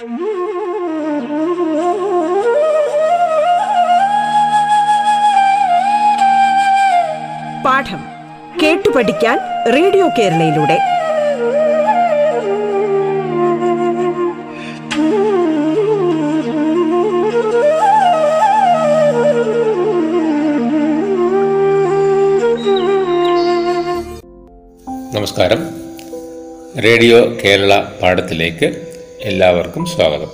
പാഠം കേട്ടു പഠിക്കാൻ റേഡിയോ കേരളയിലൂടെ. നമസ്കാരം. റേഡിയോ കേരള പാഠത്തിലേക്ക് എല്ലാവർക്കും സ്വാഗതം.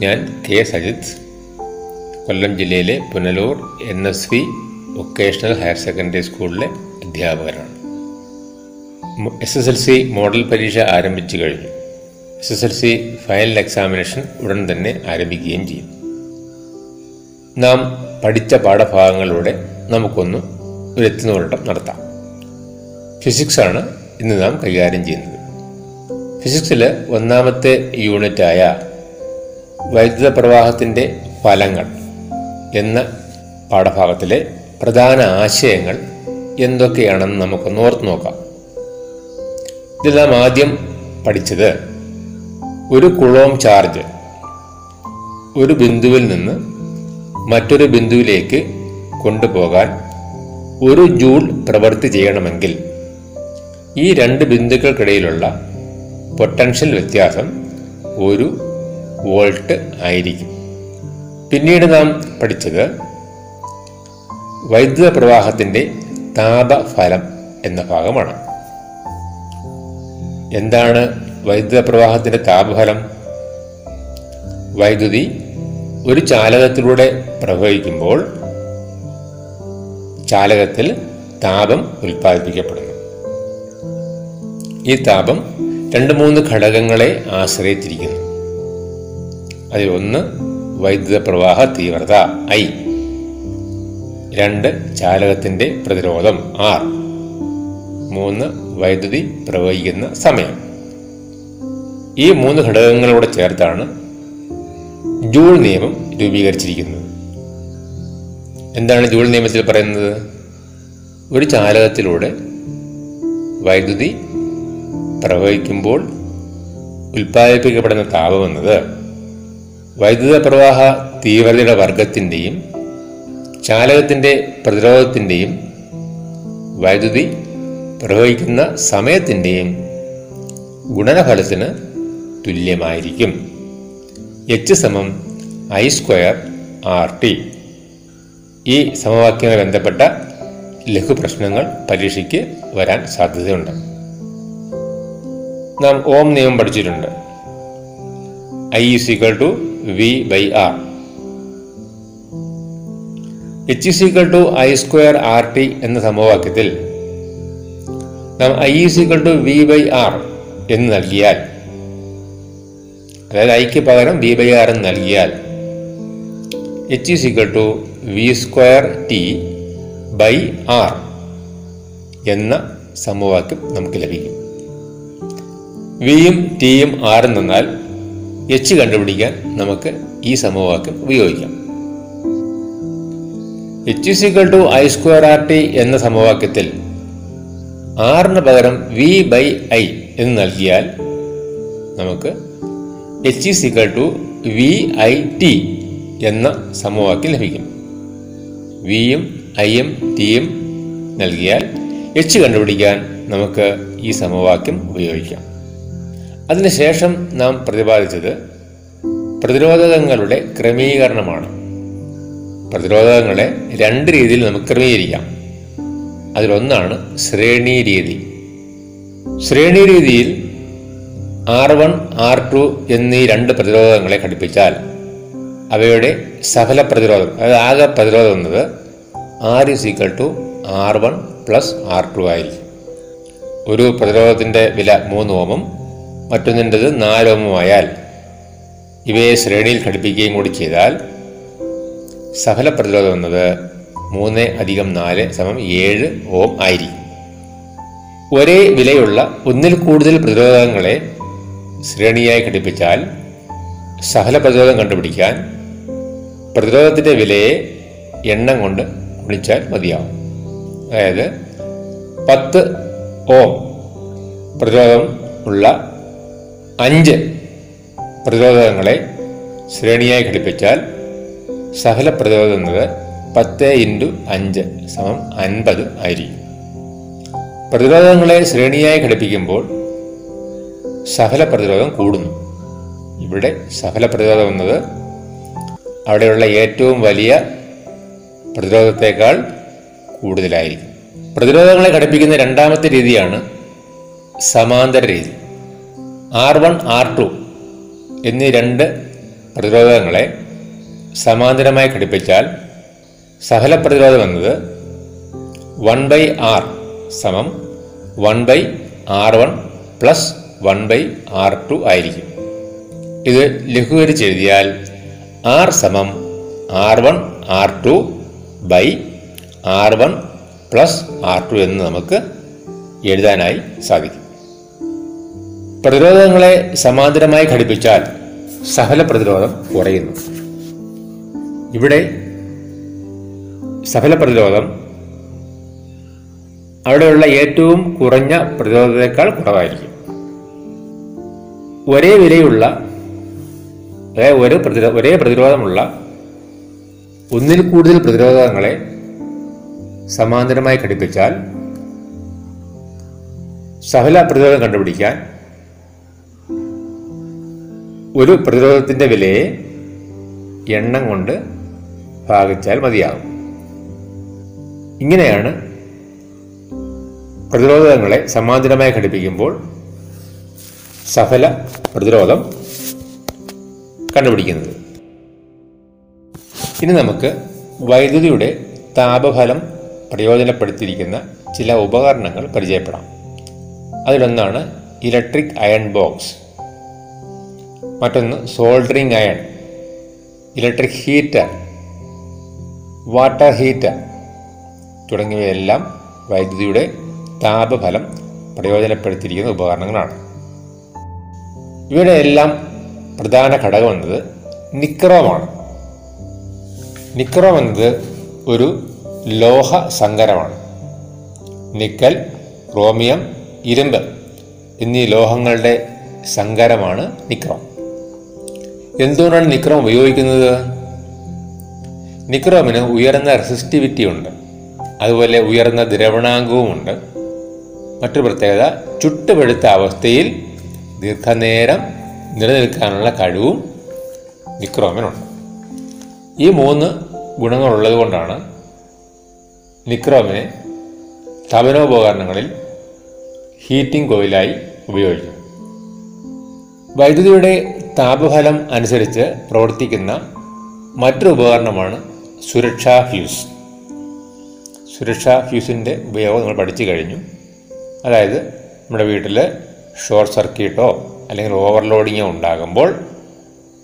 ഞാൻ കെ സജിത്. കൊല്ലം ജില്ലയിലെ Punalur N S V vocational higher secondary സ്കൂളിലെ അധ്യാപകരാണ്. S S L C model പരീക്ഷ ആരംഭിച്ചു കഴിഞ്ഞു. S S L C final examination ഉടൻ തന്നെ ആരംഭിക്കുകയും ചെയ്യും. നാം പഠിച്ച പാഠഭാഗങ്ങളിലൂടെ നമുക്കൊന്ന് ഒരു എത്തിനോട്ടം നടത്താം. ഫിസിക്സ് ആണ് ഇന്ന് നാം കൈകാര്യം ചെയ്യുന്നത്. ഫിസിക്സിൽ ഒന്നാമത്തെ യൂണിറ്റായ വൈദ്യുത പ്രവാഹത്തിന്റെ ഫലങ്ങൾ എന്ന പാഠഭാഗത്തിലെ പ്രധാന ആശയങ്ങൾ എന്തൊക്കെയാണെന്ന് നമുക്കൊന്ന് ഓർത്ത് നോക്കാം. ഇതിൽ നാം ആദ്യം പഠിച്ചത് ഒരു കുളോം ചാർജ് ഒരു ബിന്ദുവിൽ നിന്ന് മറ്റൊരു ബിന്ദുവിലേക്ക് കൊണ്ടുപോകാൻ ഒരു ജൂൾ പ്രവൃത്തി ചെയ്യണമെങ്കിൽ ഈ രണ്ട് ബിന്ദുക്കൾക്കിടയിലുള്ള പൊട്ടൻഷ്യൽ വ്യത്യാസം ഒരു വോൾട്ട് ആയിരിക്കും. പിന്നീട് നാം പഠിച്ചത് വൈദ്യുത പ്രവാഹത്തിന്റെ താപഫലം എന്ന ഭാഗമാണ്. എന്താണ് വൈദ്യുത പ്രവാഹത്തിന്റെ താപഫലം വൈദ്യുതി ഒരു ചാലകത്തിലൂടെ പ്രവഹിക്കുമ്പോൾ ചാലകത്തിൽ താപം ഉൽപ്പാദിപ്പിക്കപ്പെടുന്നു. ഈ താപം രണ്ട് മൂന്ന് ഘടകങ്ങളെ ആശ്രയിച്ചിരിക്കുന്നു. അതിൽ ഒന്ന് വൈദ്യുത പ്രവാഹ തീവ്രത ഐ. രണ്ട് ചാലകത്തിന്റെ പ്രതിരോധം ആർ. മൂന്ന് വൈദ്യുതി പ്രവഹിക്കുന്ന സമയം. ഈ മൂന്ന് ഘടകങ്ങളോട് ചേർത്താണ് ജൂൾ നിയമം രൂപീകരിച്ചിരിക്കുന്നത്. എന്താണ് ജൂൾ നിയമത്തിൽ പറയുന്നത്? ഒരു ചാലകത്തിലൂടെ വൈദ്യുതി പ്രവഹിക്കുമ്പോൾ ഉൽപ്പാദിപ്പിക്കപ്പെടുന്ന താപം എന്നത് വൈദ്യുത പ്രവാഹ തീവ്രതയുടെ വർഗത്തിന്റെയും ചാലകത്തിന്റെ പ്രതിരോധത്തിന്റെയും വൈദ്യുതി പ്രവഹിക്കുന്ന സമയത്തിന്റെയും ഗുണനഫലത്തിന് തുല്യമായിരിക്കും. എച്ച് സമം ഐ സ്ക്വയർ ആർ ടി ഈ സമവാക്യവുമായി ബന്ധപ്പെട്ട ലഘുപ്രശ്നങ്ങൾ പരീക്ഷയ്ക്ക് വരാൻ സാധ്യതയുണ്ട്. നാം ഓം നിയമം പഠിച്ചിട്ടുണ്ട്. I is equal to V by R H is equal to I square R T എന്ന സമവാക്യത്തിൽ നാം I is equal to V by R എന്ന് നൽകിയാൽ അതായത് ഐക്ക് പകരം വി ബൈ ആർ എന്ന് നൽകിയാൽ H is equal to V square T by R എന്ന സമവാക്യം നമുക്ക് ലഭിക്കും. വിയും ടിയും ആറും തന്നാൽ എച്ച് കണ്ടുപിടിക്കാൻ നമുക്ക് ഈ സമവാക്യം ഉപയോഗിക്കാം. H is equal to I square R T എന്ന സമവാക്യത്തിൽ ആറിന് പകരം വി ബൈ ഐ എന്ന് നൽകിയാൽ നമുക്ക് H is equal to V I T എന്ന സമവാക്യം ലഭിക്കും. വിയും ഐയും ടിയും നൽകിയാൽ എച്ച് കണ്ടുപിടിക്കാൻ നമുക്ക് ഈ സമവാക്യം ഉപയോഗിക്കാം. അതിനുശേഷം നാം പ്രതിപാദിച്ചത് പ്രതിരോധകങ്ങളുടെ ക്രമീകരണമാണ്. പ്രതിരോധകങ്ങളെ രണ്ട് രീതിയിൽ നമുക്ക് ക്രമീകരിക്കാം. അതിലൊന്നാണ് ശ്രേണി രീതി. ശ്രേണി രീതിയിൽ ആർ വൺ ആർ ടു എന്നീ രണ്ട് പ്രതിരോധങ്ങളെ ഘടിപ്പിച്ചാൽ അവയുടെ സഫല പ്രതിരോധം അതായത് ആകെ പ്രതിരോധം എന്നത് R is equal to R one plus R two ആയിരിക്കും. ഒരു പ്രതിരോധത്തിന്റെ വില മൂന്ന് ഓമും മറ്റൊന്നിന്റെത് നാലോമമായാൽ ഇവയെ ശ്രേണിയിൽ ഘടിപ്പിക്കുകയും കൂടി ചെയ്താൽ സഫല പ്രതിരോധം എന്നത് മൂന്ന് അധികം നാല് സമം ഏഴ് ഓം ആയിരിക്കും. ഒരേ വിലയുള്ള ഒന്നിൽ കൂടുതൽ പ്രതിരോധങ്ങളെ ശ്രേണിയായി ഘടിപ്പിച്ചാൽ സഫല പ്രതിരോധം കണ്ടുപിടിക്കാൻ പ്രതിരോധത്തിന്റെ വിലയെ എണ്ണം കൊണ്ട് ഗുണിച്ചാൽ മതിയാവും. അതായത് പത്ത് ഓം പ്രതിരോധം ഉള്ള അഞ്ച് പ്രതിരോധങ്ങളെ ശ്രേണിയായി ഘടിപ്പിച്ചാൽ സഫല പ്രതിരോധം എന്നത് പത്ത് ഇന്റു അഞ്ച് സമം അൻപത് ആയിരിക്കും. പ്രതിരോധങ്ങളെ ശ്രേണിയായി ഘടിപ്പിക്കുമ്പോൾ സഫല പ്രതിരോധം കൂടുന്നു. ഇവിടെ സഫല പ്രതിരോധം എന്നത് അവിടെയുള്ള ഏറ്റവും വലിയ പ്രതിരോധത്തേക്കാൾ കൂടുതലായിരിക്കും. പ്രതിരോധങ്ങളെ ഘടിപ്പിക്കുന്ന രണ്ടാമത്തെ രീതിയാണ് സമാന്തര രീതി. ആർ വൺ ആർ ടു എന്നീ രണ്ട് പ്രതിരോധങ്ങളെ സമാന്തരമായി ഘടിപ്പിച്ചാൽ സഫല പ്രതിരോധം എന്നത് വൺ ബൈ ആർ സമം one by R one plus one by R two ആയിരിക്കും. ഇത് ലഘൂകരിച്ച് എഴുതിയാൽ ആർ സമം R one R two by R one plus R two എന്ന് നമുക്ക് എഴുതാനായി സാധിക്കും. പ്രതിരോധങ്ങളെ സമാന്തരമായി ഘടിപ്പിച്ചാൽ സഫല പ്രതിരോധം കുറയുന്നു. ഇവിടെ സഫല പ്രതിരോധം അവിടെയുള്ള ഏറ്റവും കുറഞ്ഞ പ്രതിരോധത്തെക്കാൾ കുറവായിരിക്കും. ഒരേ വിലയുള്ള ഒരു ഒരേ പ്രതിരോധമുള്ള ഒന്നിൽ കൂടുതൽ പ്രതിരോധങ്ങളെ സമാന്തരമായി ഘടിപ്പിച്ചാൽ സഫല പ്രതിരോധം കണ്ടുപിടിക്കാൻ ഒരു പ്രതിരോധത്തിന്റെ വിലയെ എണ്ണം കൊണ്ട് ഭാഗിച്ചാൽ മതിയാകും. ഇങ്ങനെയാണ് പ്രതിരോധങ്ങളെ സമാന്തരമായി ഘടിപ്പിക്കുമ്പോൾ സഫല പ്രതിരോധം കണ്ടുപിടിക്കുന്നത്. ഇനി നമുക്ക് വൈദ്യുതിയുടെ താപഫലം പ്രയോജനപ്പെടുത്തിയിരിക്കുന്ന ചില ഉപകരണങ്ങൾ പരിചയപ്പെടാം. അതിലൊന്നാണ് ഇലക്ട്രിക് അയൺ ബോക്സ്. മറ്റൊന്ന് soldering iron electric heater water heater തുടങ്ങിയവയെല്ലാം വൈദ്യുതിയുടെ താപഫലം പ്രയോജനപ്പെടുത്തിയിരിക്കുന്ന ഉപകരണങ്ങളാണ്. ഇവയുടെ എല്ലാം പ്രധാന ഘടകം എന്നത് നിക്രോമാണ് നിക്രോം എന്നത് ഒരു ലോഹ സങ്കരമാണ്. നിക്കൽ ക്രോമിയം ഇരുമ്പ് എന്നീ ലോഹങ്ങളുടെ സങ്കരമാണ് നിക്രോം. എന്തുകൊണ്ടാണ് നിക്രോം ഉപയോഗിക്കുന്നത്? നിക്രോമിന് ഉയർന്ന റെസിസ്റ്റിവിറ്റി ഉണ്ട്. അതുപോലെ ഉയർന്ന ദ്രവണാംഗവുമുണ്ട് മറ്റൊരു പ്രത്യേകത ചുട്ടുപെടുത്ത അവസ്ഥയിൽ ദീർഘനേരം നിലനിൽക്കാനുള്ള കഴിവും നിക്രോമിനുണ്ട്. ഈ മൂന്ന് ഗുണങ്ങളുള്ളത് കൊണ്ടാണ് നിക്രോമിനെ തപനോപകരണങ്ങളിൽ ഹീറ്റിംഗ് കോയിലായി ഉപയോഗിക്കുന്നത്. വൈദ്യുതിയുടെ താപഫലം അനുസരിച്ച് പ്രവർത്തിക്കുന്ന മറ്റൊരു ഉപകരണമാണ് സുരക്ഷാ ഫ്യൂസ്. സുരക്ഷാ ഫ്യൂസിന്റെ ഉപയോഗം നമ്മൾ പഠിച്ചു കഴിഞ്ഞു. അതായത് നമ്മുടെ വീട്ടിൽ ഷോർട്ട് സർക്യൂട്ടോ അല്ലെങ്കിൽ ഓവർലോഡിങ്ങോ ഉണ്ടാകുമ്പോൾ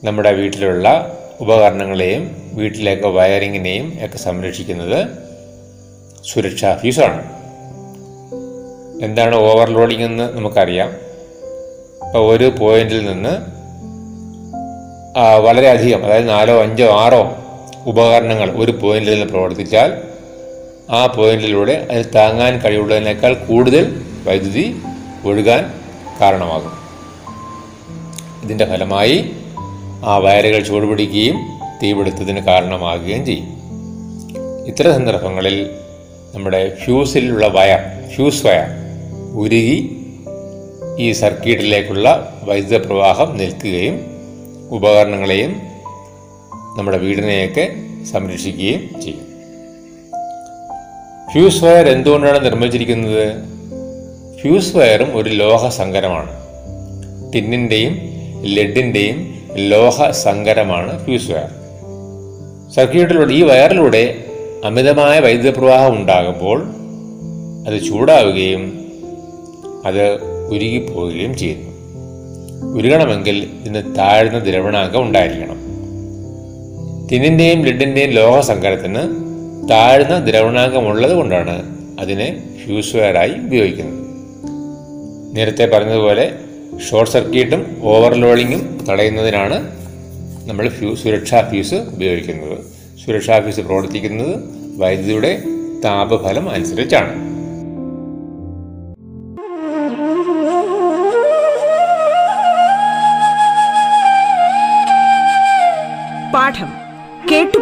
നമ്മുടെ വീട്ടിലുള്ള ഉപകരണങ്ങളെയും വീട്ടിലേക്ക് വയറിങ്ങിനെയും ഒക്കെ സംരക്ഷിക്കുന്നത് സുരക്ഷാ ഫ്യൂസാണ്. എന്താണ് ഓവർലോഡിംഗ് എന്ന് നമുക്കറിയാം. ഇപ്പോൾ ഒരു പോയിന്റിൽ നിന്ന് വളരെയധികം അതായത് നാലോ അഞ്ചോ ആറോ ഉപകരണങ്ങൾ ഒരു പോയിന്റിൽ നിന്ന് പ്രവർത്തിച്ചാൽ ആ പോയിന്റിലൂടെ അതിന് താങ്ങാൻ കഴിവുള്ളതിനേക്കാൾ കൂടുതൽ വൈദ്യുതി ഒഴുകാൻ കാരണമാകും. ഇതിന്റെ ഫലമായി ആ വയറുകൾ ചൂടുപിടിക്കുകയും തീപിടുത്തത്തിന് കാരണമാകുകയും ചെയ്യും. ഇത്തരം സന്ദർഭങ്ങളിൽ നമ്മുടെ ഫ്യൂസിലുള്ള വയർ ഫ്യൂസ് വയർ ഉരുകി ഈ സർക്യൂട്ടിലേക്കുള്ള വൈദ്യുത പ്രവാഹം നിൽക്കുകയും ഉപകരണങ്ങളെയും നമ്മുടെ വീടിനെയൊക്കെ സംരക്ഷിക്കുകയും ചെയ്യും. ഫ്യൂസ് വയർ എന്തുകൊണ്ടാണ് നിർമ്മിച്ചിരിക്കുന്നത്? ഫ്യൂസ് വയറും ഒരു ലോഹ സങ്കരമാണ്. ടിന്നിന്റെയും ലെഡിന്റെയും ലോഹ സങ്കരമാണ് ഫ്യൂസ് വയർ. സർക്യൂട്ടിലൂടെ ഈ വയറിലൂടെ അമിതമായ വൈദ്യുത പ്രവാഹം ഉണ്ടാകുമ്പോൾ അത് ചൂടാവുകയും അത് ഉരുകിപ്പോവുകയും ചെയ്യുന്നു. ഉരുകണമെങ്കിൽ ഇതിന് താഴ്ന്ന ദ്രവണാങ്കം ഉണ്ടായിരിക്കണം. ടിന്നിന്റെയും ലിഡിന്റെയും ലോഹസങ്കരത്തിന് താഴ്ന്ന ദ്രവണാങ്കം ഉള്ളത് കൊണ്ടാണ് അതിനെ ഫ്യൂസ്വെയറായി ഉപയോഗിക്കുന്നത്. നേരത്തെ പറഞ്ഞതുപോലെ ഷോർട്ട് സർക്യൂട്ടും ഓവർലോഡിങ്ങും തടയുന്നതിനാണ് നമ്മൾ ഫ്യൂ സുരക്ഷാ ഫ്യൂസ് ഉപയോഗിക്കുന്നത്. സുരക്ഷാ ഫ്യൂസ് പ്രവർത്തിക്കുന്നത് വൈദ്യുതിയുടെ താപഫലം അനുസരിച്ചാണ്.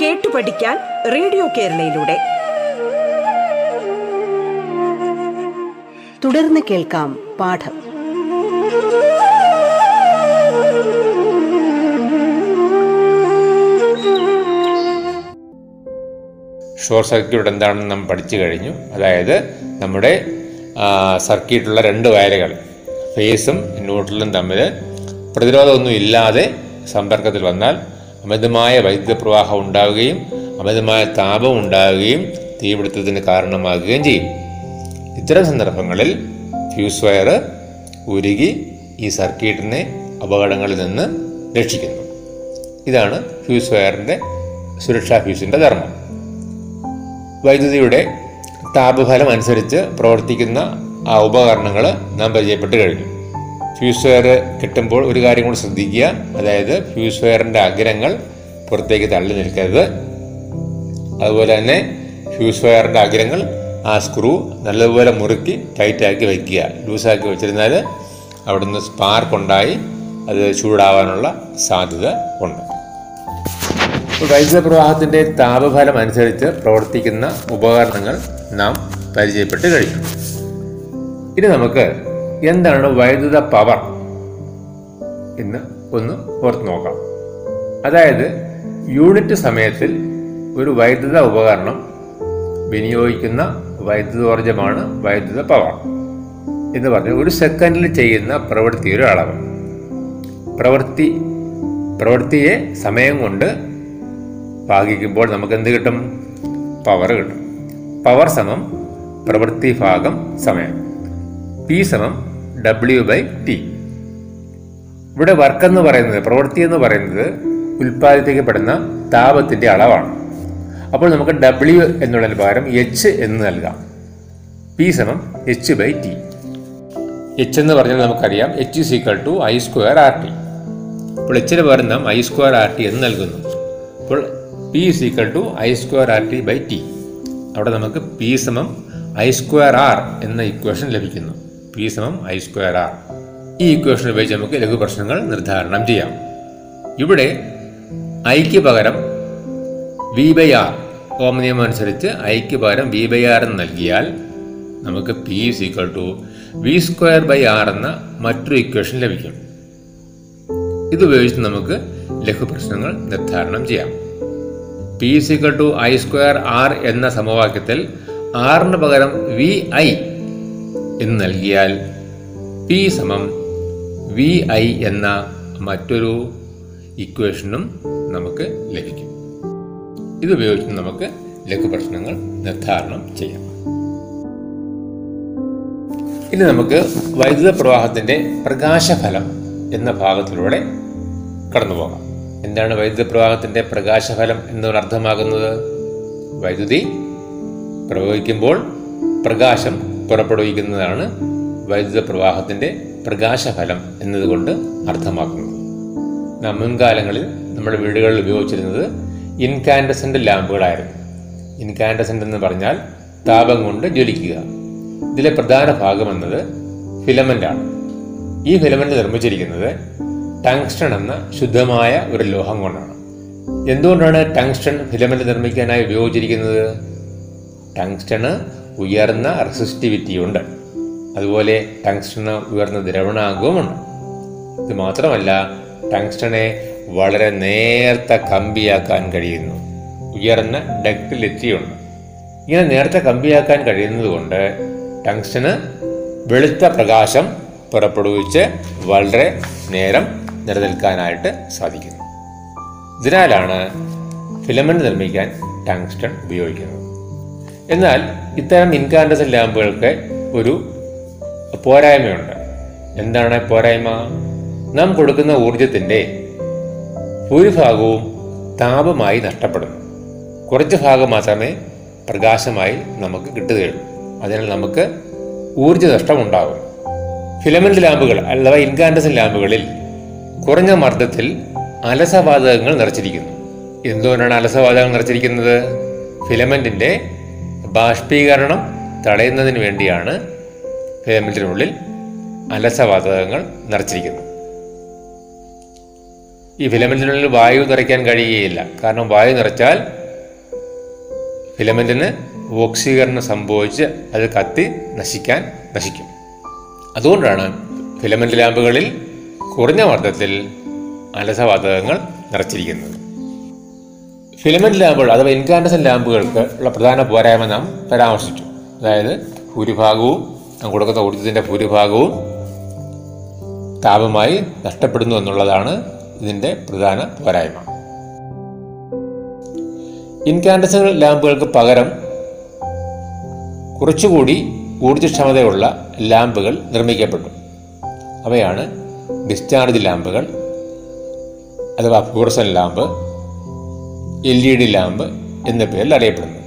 കേട്ടു പഠിക്കാൻ റേഡിയോ കേരളയിലൂടെ. തുടർന്ന് കേൾക്കാം പാഠം. ഷോർട്ട് സർക്യൂട്ട് എന്താണെന്ന് നാം പഠിച്ചു കഴിഞ്ഞു. അതായത് നമ്മുടെ സർക്യൂട്ടുള്ള രണ്ട് വയറുകൾ ഫേസും ന്യൂട്രലും തമ്മിൽ പ്രതിരോധമൊന്നും ഇല്ലാതെ സമ്പർക്കത്തിൽ വന്നാൽ അമിതമായ വൈദ്യുതപ്രവാഹം ഉണ്ടാവുകയും അമിതമായ താപം ഉണ്ടാവുകയും തീപിടുത്തത്തിന് കാരണമാകുകയും ചെയ്യും. ഇത്തരം സന്ദർഭങ്ങളിൽ ഫ്യൂസ് വയർ ഉരുകി ഈ സർക്യൂട്ടിനെ അപകടങ്ങളിൽ നിന്ന് രക്ഷിക്കുന്നു. ഇതാണ് ഫ്യൂസ് വയറിന്റെ സുരക്ഷാ ഫ്യൂസിന്റെ ധർമ്മം. വൈദ്യുതിയുടെ താപഫലം അനുസരിച്ച് പ്രവർത്തിക്കുന്ന ആ ഉപകരണങ്ങൾ നാം പരിചയപ്പെട്ട് കഴിഞ്ഞു. ഫ്യൂസ് വയർ കിട്ടുമ്പോൾ ഒരു കാര്യം കൂടി ശ്രദ്ധിക്കുക. അതായത് ഫ്യൂസ് വയറിന്റെ അഗ്രങ്ങൾ പുറത്തേക്ക് തള്ളി നിൽക്കരുത്. അതുപോലെ തന്നെ ഫ്യൂസ് വയറിന്റെ അഗ്രങ്ങൾ ആ സ്ക്രൂ നല്ലതുപോലെ മുറുക്കി ടൈറ്റാക്കി വയ്ക്കുക ലൂസാക്കി വെച്ചിരുന്നാൽ അവിടുന്ന് സ്പാർക്ക് ഉണ്ടായി അത് ചൂടാവാനുള്ള സാധ്യത ഉണ്ട്. വൈദ്യുത പ്രവാഹത്തിന്റെ താപഫലം അനുസരിച്ച് പ്രവർത്തിക്കുന്ന ഉപകരണങ്ങൾ നാം പരിചയപ്പെട്ട് കഴിഞ്ഞു. ഇനി നമുക്ക് എന്താണ് വൈദ്യുത പവർ? എന്ന് ഒന്ന് ഓർത്ത് നോക്കാം. അതായത് യൂണിറ്റ് സമയത്തിൽ ഒരു വൈദ്യുത ഉപകരണം വിനിയോഗിക്കുന്ന വൈദ്യുതോർജമാണ് വൈദ്യുത പവർ എന്ന് പറഞ്ഞാൽ ഒരു സെക്കൻഡിൽ ചെയ്യുന്ന പ്രവൃത്തിയുടെ അളവ്. പ്രവൃത്തി പ്രവൃത്തിയെ സമയം കൊണ്ട് ഭാഗിക്കുമ്പോൾ നമുക്ക് എന്ത് കിട്ടും? പവർ കിട്ടും. പവർ സമം പ്രവൃത്തി ഭാഗം സമയം. പി സമം ഡബ്ല്യു ബൈ ടി ഇവിടെ വർക്ക് എന്ന് പറയുന്നത് പ്രവൃത്തി എന്ന് പറയുന്നത് ഉൽപ്പാദിപ്പിക്കപ്പെടുന്ന താപത്തിന്റെ അളവാണ്. അപ്പോൾ നമുക്ക് ഡബ്ല്യു എന്നുള്ളതിന് പകരം എച്ച് എന്ന് നൽകാം. പി സമം എച്ച് ബൈ ടി എച്ച് എന്ന് പറഞ്ഞാൽ നമുക്കറിയാം H is equal to I square R T അപ്പോൾ എച്ചിന് പകരം നാം ഐ സ്ക്വയർ ആർ ടി എന്ന് നൽകുന്നു. അപ്പോൾ P is equal to I square R T by T അവിടെ നമുക്ക് പി സമം ഐ സ്ക്വയർ ആർ എന്ന ഇക്വേഷൻ ലഭിക്കുന്നു. പി സമം ഐ സ്ക്വയർ ആർ ഈ ഇക്വേഷൻ ഉപയോഗിച്ച് നമുക്ക് ലഘു പ്രശ്നങ്ങൾ നിർദ്ധാരണം ചെയ്യാം. ഇവിടെ ഐക്ക് പകരം വി ബൈ ആർ ഓം നിയമം അനുസരിച്ച് ഐക്ക് പകരം വി ബൈ ആർ എന്ന് നൽകിയാൽ നമുക്ക് P is equal to V square by R എന്ന മറ്റൊരു ഇക്വേഷൻ ലഭിക്കും. ഇതുപയോഗിച്ച് നമുക്ക് ലഘു പ്രശ്നങ്ങൾ നിർദ്ധാരണം ചെയ്യാം. P equal to I square R എന്ന സമവാക്യത്തിൽ ആറിന് പകരം വി ഐ എന്ന് നൽകിയാൽ പി സമം വി ഐ എന്ന മറ്റൊരു ഇക്വേഷനും നമുക്ക് ലഭിക്കും. ഇതുപയോഗിച്ച് നമുക്ക് ലഘുപ്രശ്നങ്ങൾ നിർദ്ധാരണം ചെയ്യാം. ഇനി നമുക്ക് വൈദ്യുത പ്രവാഹത്തിന്റെ പ്രകാശഫലം എന്ന ഭാഗത്തിലൂടെ കടന്നു പോകാം. എന്താണ് വൈദ്യുത പ്രവാഹത്തിന്റെ പ്രകാശഫലം എന്നതുകൊണ്ട് അർത്ഥമാകുന്നത്? വൈദ്യുതി പ്രവഹിക്കുമ്പോൾ പ്രകാശം പുറപ്പെടുവിക്കുന്നതാണ് വൈദ്യുത പ്രവാഹത്തിന്റെ പ്രകാശഫലം എന്നതുകൊണ്ട് അർത്ഥമാക്കുന്നത്. നാം മുൻകാലങ്ങളിൽ നമ്മുടെ വീടുകളിൽ ഉപയോഗിച്ചിരുന്നത് ഇൻകാൻഡസന്റ് ലാമ്പുകളായിരുന്നു. ഇൻകാൻഡസന്റ് എന്ന് പറഞ്ഞാൽ താപം കൊണ്ട് ജ്വലിക്കുക. ഇതിലെ പ്രധാന ഭാഗം എന്നത് ഫിലമെന്റാണ് ഈ ഫിലമെന്റ് നിർമ്മിച്ചിരിക്കുന്നത് ടങ്സ്റ്റൺ എന്ന ശുദ്ധമായ ഒരു ലോഹം കൊണ്ടാണ്. എന്തുകൊണ്ടാണ് ടങ്സ്റ്റൺ ഫിലമെന്റ് നിർമ്മിക്കാനായി ഉപയോഗിച്ചിരിക്കുന്നത്? ടങ്സ്റ്റണ് ഉയർന്ന റെസിസ്റ്റിവിറ്റി ഉണ്ട് അതുപോലെ ടങ്സ്റ്റണ് ഉയർന്ന ദ്രവണാംഗവുമുണ്ട് ഇത് മാത്രമല്ല ടങ്സ്റ്റണെ വളരെ നേർത്ത കമ്പിയാക്കാൻ കഴിയുന്നു. ഉയർന്ന ഡക്റ്റിലിറ്റി ഉണ്ട് ഇങ്ങനെ നേർത്ത കമ്പിയാക്കാൻ കഴിയുന്നത് കൊണ്ട് ടങ്സ്റ്റന് വെളുത്ത പ്രകാശം പുറപ്പെടുവിച്ച് വളരെ നേരം നിലനിൽക്കാനായിട്ട് സാധിക്കുന്നു. ഇതിനാലാണ് ഫിലമെന്റ് നിർമ്മിക്കാൻ ടങ്സ്റ്റൺ ഉപയോഗിക്കുന്നത്. എന്നാൽ ഇത്തരം ഇൻകാൻഡസൻ ലാമ്പുകൾക്ക് ഒരു പോരായ്മയുണ്ട്. എന്താണ് പോരായ്മ? നാം കൊടുക്കുന്ന ഊർജത്തിന്റെ ഭൂരിഭാഗവും താപമായി നഷ്ടപ്പെടുന്നു. കുറച്ച് ഭാഗം മാത്രമേ പ്രകാശമായി നമുക്ക് കിട്ടുകയുള്ളൂ. അതിനാൽ നമുക്ക് ഊർജ നഷ്ടം ഉണ്ടാകും. ഫിലമെന്റ് ലാമ്പുകൾ അഥവാ ഇൻകാൻഡസൻ ലാമ്പുകളിൽ കുറഞ്ഞ മർദ്ദത്തിൽ അലസവാതകങ്ങൾ നിറച്ചിരിക്കുന്നു. എന്തുകൊണ്ടാണ് അലസവാതകങ്ങൾ നിറച്ചിരിക്കുന്നത്? ഫിലമെന്റിന്റെ ബാഷ്പീകരണം തടയുന്നതിന് വേണ്ടിയാണ് ഫിലമെന്റിനുള്ളിൽ അലസവാതകങ്ങൾ നിറച്ചിരിക്കുന്നത്. ഈ ഫിലമെന്റിനുള്ളിൽ വായു നിറയ്ക്കാൻ കഴിയുകയില്ല. കാരണം വായു നിറച്ചാൽ ഫിലമെന്റിന് ഓക്സീകരണം സംഭവിച്ച് അത് കത്തി നശിക്കാൻ നശിക്കും. അതുകൊണ്ടാണ് ഫിലമെന്റ് ലാമ്പുകളിൽ കുറഞ്ഞ മർദ്ദത്തിൽ അലസവാതകങ്ങൾ നിറച്ചിരിക്കുന്നത്. ഫിലമെന്റ് ലാമ്പുകൾ അഥവാ ഇൻകാൻഡസൻ ലാമ്പുകൾക്ക് ഉള്ള പ്രധാന പോരായ്മ നാം പരാമർശിച്ചു. അതായത് ഭൂരിഭാഗവും നാം കൊടുക്കുന്ന ഊർജത്തിന്റെ ഭൂരിഭാഗവും താപമായി നഷ്ടപ്പെടുന്നു എന്നുള്ളതാണ് ഇതിന്റെ പ്രധാന പോരായ്മ. ഇൻകാൻഡസൻ ലാമ്പുകൾക്ക് പകരം കുറച്ചുകൂടി ഊർജക്ഷമതയുള്ള ലാമ്പുകൾ നിർമ്മിക്കപ്പെട്ടു. അവയാണ് ഡിസ്ചാർജ് ലാമ്പുകൾ അഥവാ fluorescent lamp L E D lamp എന്ന പേരിൽ അറിയപ്പെടുന്നു.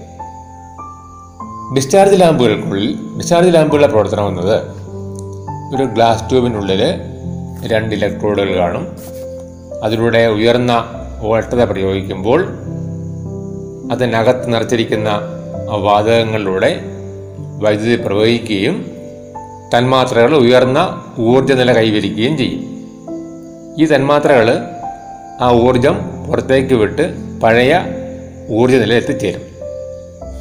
ഡിസ്ചാർജ് ലാമ്പുകൾക്കുള്ളിൽ ഡിസ്ചാർജ് ലാമ്പുകളുടെ പ്രവർത്തനം എന്നത് ഒരു ഗ്ലാസ് ട്യൂബിനുള്ളിൽ രണ്ട് ഇലക്ട്രോഡുകൾ കാണും. അതിലൂടെ ഉയർന്ന വോൾട്ടത പ്രയോഗിക്കുമ്പോൾ അതിനകത്ത് നിറച്ചിരിക്കുന്ന വാതകങ്ങളിലൂടെ വൈദ്യുതി പ്രവഹിക്കുകയും തന്മാത്രകൾ ഉയർന്ന ഊർജനില കൈവരിക്കുകയും ചെയ്യും. ഈ തന്മാത്രകൾ ആ ഊർജം പുറത്തേക്ക് വിട്ട് പഴയ ഊർജ ഊർജനില എത്തിച്ചേരും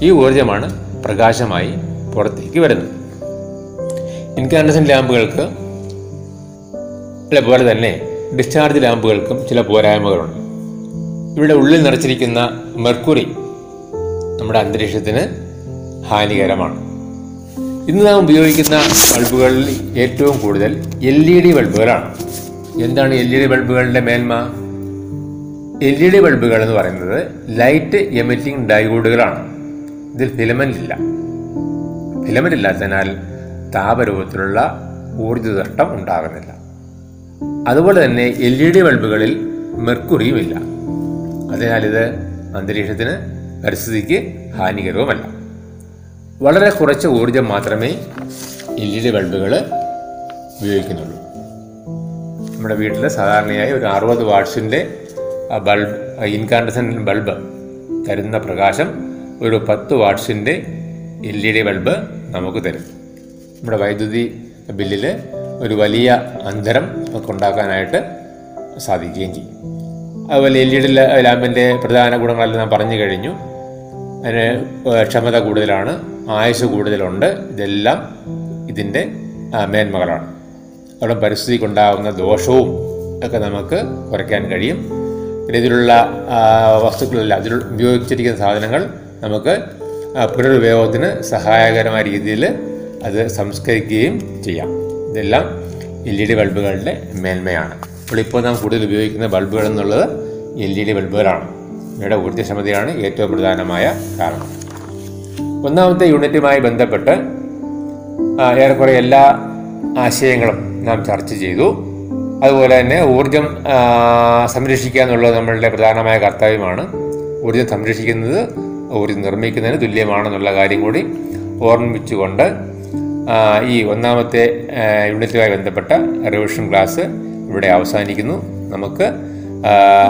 ഈ ഊർജമാണ് പ്രകാശമായി പുറത്തേക്ക് വരുന്നത്. ഇൻകാൻഡസൻ ലാമ്പുകൾക്ക് പോലെ തന്നെ ഡിസ്ചാർജ് ലാമ്പുകൾക്കും ചില പോരായ്മകളുണ്ട്. ഇവിടെ ഉള്ളിൽ നിറച്ചിരിക്കുന്ന മെർക്കുറി നമ്മുടെ അന്തരീക്ഷത്തിന് ഹാനികരമാണ്. ഇന്ന് നാം ഉപയോഗിക്കുന്ന ബൾബുകളിൽ ഏറ്റവും കൂടുതൽ എൽ ഇ ഡി ബൾബുകളാണ്. എന്താണ് എൽ ഇ ഡി ബൾബുകളുടെ മേന്മ? എൽ ഇ ഡി ബൾബുകൾ എന്ന് പറയുന്നത് ലൈറ്റ് എമിറ്റിംഗ് ഡയോഡുകളാണ് ഇതിൽ ഫിലമെന്റ് ഇല്ല. ഫിലമെന്റ് ഇല്ലാത്തതിനാൽ താപരൂപത്തിലുള്ള ഊർജ നഷ്ടം ഉണ്ടാകുന്നില്ല. അതുപോലെ തന്നെ എൽ ഇ ഡി ബൾബുകളിൽ മെർക്കുറിയും ഇല്ല. അതിനാൽ ഇത് അന്തരീക്ഷത്തിന് പരിസ്ഥിതിക്ക് ഹാനികരവുമല്ല. വളരെ കുറച്ച് ഊർജം മാത്രമേ എൽ ഇ ഡി ബൾബുകൾ ഉപയോഗിക്കുന്നുള്ളൂ. നമ്മുടെ വീട്ടിൽ സാധാരണയായി ഒരു അറുപത് വാട്ട്സിന്റെ ബൾബ് ഇൻകാൻഡസൻ ബൾബ് തരുന്ന പ്രകാശം ഒരു പത്ത് വാട്ട്സിന്റെ എൽ ഇ ഡി ബൾബ് നമുക്ക് തരും. നമ്മുടെ വൈദ്യുതി ബില്ലിൽ ഒരു വലിയ അന്തരം നമുക്ക് ഉണ്ടാക്കാനായിട്ട് സാധിക്കുകയും ചെയ്യും. അതുപോലെ എൽ ഇ ഡി ലാമ്പിന്റെ പ്രധാന ഗുണങ്ങളെല്ലാം നാം പറഞ്ഞു കഴിഞ്ഞു. അതിന് ക്ഷമത കൂടുതലാണ് ആയുസ് കൂടുതലുണ്ട്. ഇതെല്ലാം ഇതിന്റെ മേന്മകളാണ്. അവിടെ പരിസ്ഥിതിക്കുണ്ടാകുന്ന ദോഷവും ഒക്കെ നമുക്ക് കുറയ്ക്കാൻ കഴിയും. വസ്തുക്കളല്ല വസ്തുക്കളെല്ലാം അതിൽ ഉപയോഗിച്ചിരിക്കുന്ന സാധനങ്ങൾ നമുക്ക് പുനരുപയോഗത്തിന് സഹായകരമായ രീതിയിൽ അത് സംസ്കരിക്കുകയും ചെയ്യാം. ഇതെല്ലാം എൽ ഇ ഡി ബൾബുകളുടെ മേന്മയാണ്. അപ്പോൾ ഇപ്പോൾ നാം കൂടുതൽ ഉപയോഗിക്കുന്ന ബൾബുകൾ എന്നുള്ളത് എൽ ഇ ഡി ബൾബുകളാണ്. ഇവയുടെ ഊർജക്ഷമതയാണ് ഏറ്റവും പ്രധാനമായ കാരണം. ഒന്നാമത്തെ യൂണിറ്റുമായി ബന്ധപ്പെട്ട് ഏറെക്കുറെ എല്ലാ ആശയങ്ങളും നാം ചർച്ച ചെയ്തു. അതുപോലെ തന്നെ ഊർജം സംരക്ഷിക്കുക എന്നുള്ളത് നമ്മളുടെ പ്രധാനമായ കർത്തവ്യമാണ്. ഊർജം സംരക്ഷിക്കുന്നത് ഊർജം നിർമ്മിക്കുന്നതിന് തുല്യമാണെന്നുള്ള കാര്യം കൂടി ഓർമ്മിപ്പിച്ചുകൊണ്ട് ഈ ഒന്നാമത്തെ യൂണിറ്റുമായി ബന്ധപ്പെട്ട റിവിഷൻ ക്ലാസ് ഇവിടെ അവസാനിക്കുന്നു. നമുക്ക്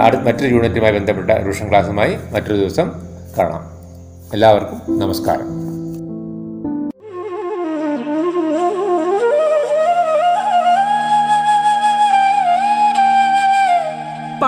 അടുത്ത മറ്റൊരു യൂണിറ്റുമായി ബന്ധപ്പെട്ട റിവിഷൻ ക്ലാസ്സുമായി മറ്റൊരു ദിവസം കാണാം. എല്ലാവർക്കും നമസ്കാരം.